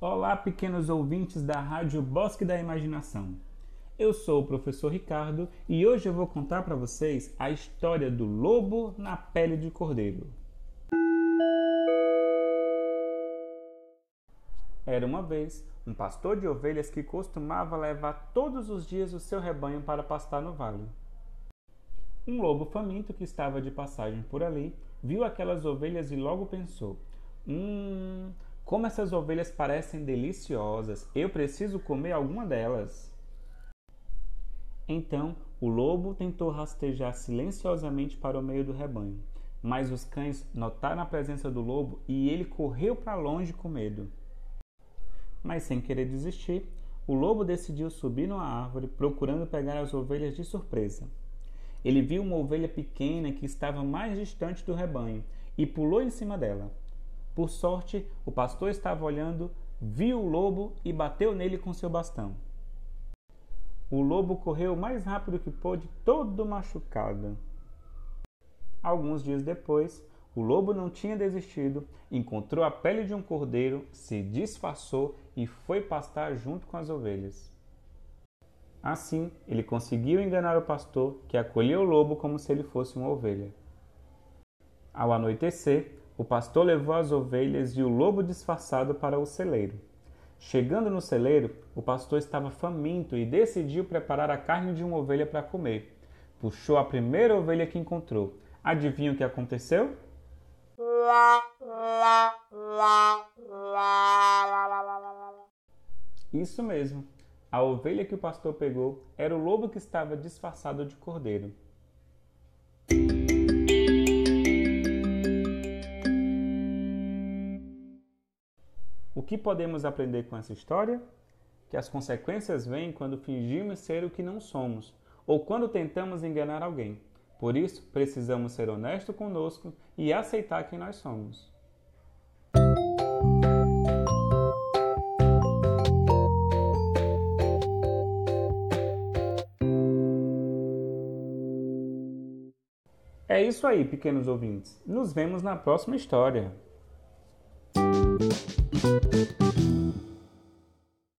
Olá, pequenos ouvintes da Rádio Bosque da Imaginação. Eu sou o professor Ricardo e hoje eu vou contar para vocês a história do lobo na pele de cordeiro. Era uma vez um pastor de ovelhas que costumava levar todos os dias o seu rebanho para pastar no vale. Um lobo faminto que estava de passagem por ali viu aquelas ovelhas e logo pensou: Hum, como essas ovelhas parecem deliciosas, eu preciso comer alguma delas. Então o lobo tentou rastejar silenciosamente para o meio do rebanho, mas os cães notaram a presença do lobo e ele correu para longe com medo. Mas sem querer desistir, o lobo decidiu subir numa árvore procurando pegar as ovelhas de surpresa. Ele viu uma ovelha pequena que estava mais distante do rebanho e pulou em cima dela. Por sorte, o pastor estava olhando, viu o lobo e bateu nele com seu bastão. O lobo correu o mais rápido que pôde, todo machucado. Alguns dias depois, o lobo não tinha desistido, encontrou a pele de um cordeiro, se disfarçou e foi pastar junto com as ovelhas. Assim, ele conseguiu enganar o pastor, que acolheu o lobo como se ele fosse uma ovelha. Ao anoitecer, o pastor levou as ovelhas e o lobo disfarçado para o celeiro. Chegando no celeiro, o pastor estava faminto e decidiu preparar a carne de uma ovelha para comer. Puxou a primeira ovelha que encontrou. Adivinha o que aconteceu? Isso mesmo. A ovelha que o pastor pegou era o lobo que estava disfarçado de cordeiro. O que podemos aprender com essa história? Que as consequências vêm quando fingimos ser o que não somos ou quando tentamos enganar alguém. Por isso, precisamos ser honestos conosco e aceitar quem nós somos. É isso aí, pequenos ouvintes. Nos vemos na próxima história.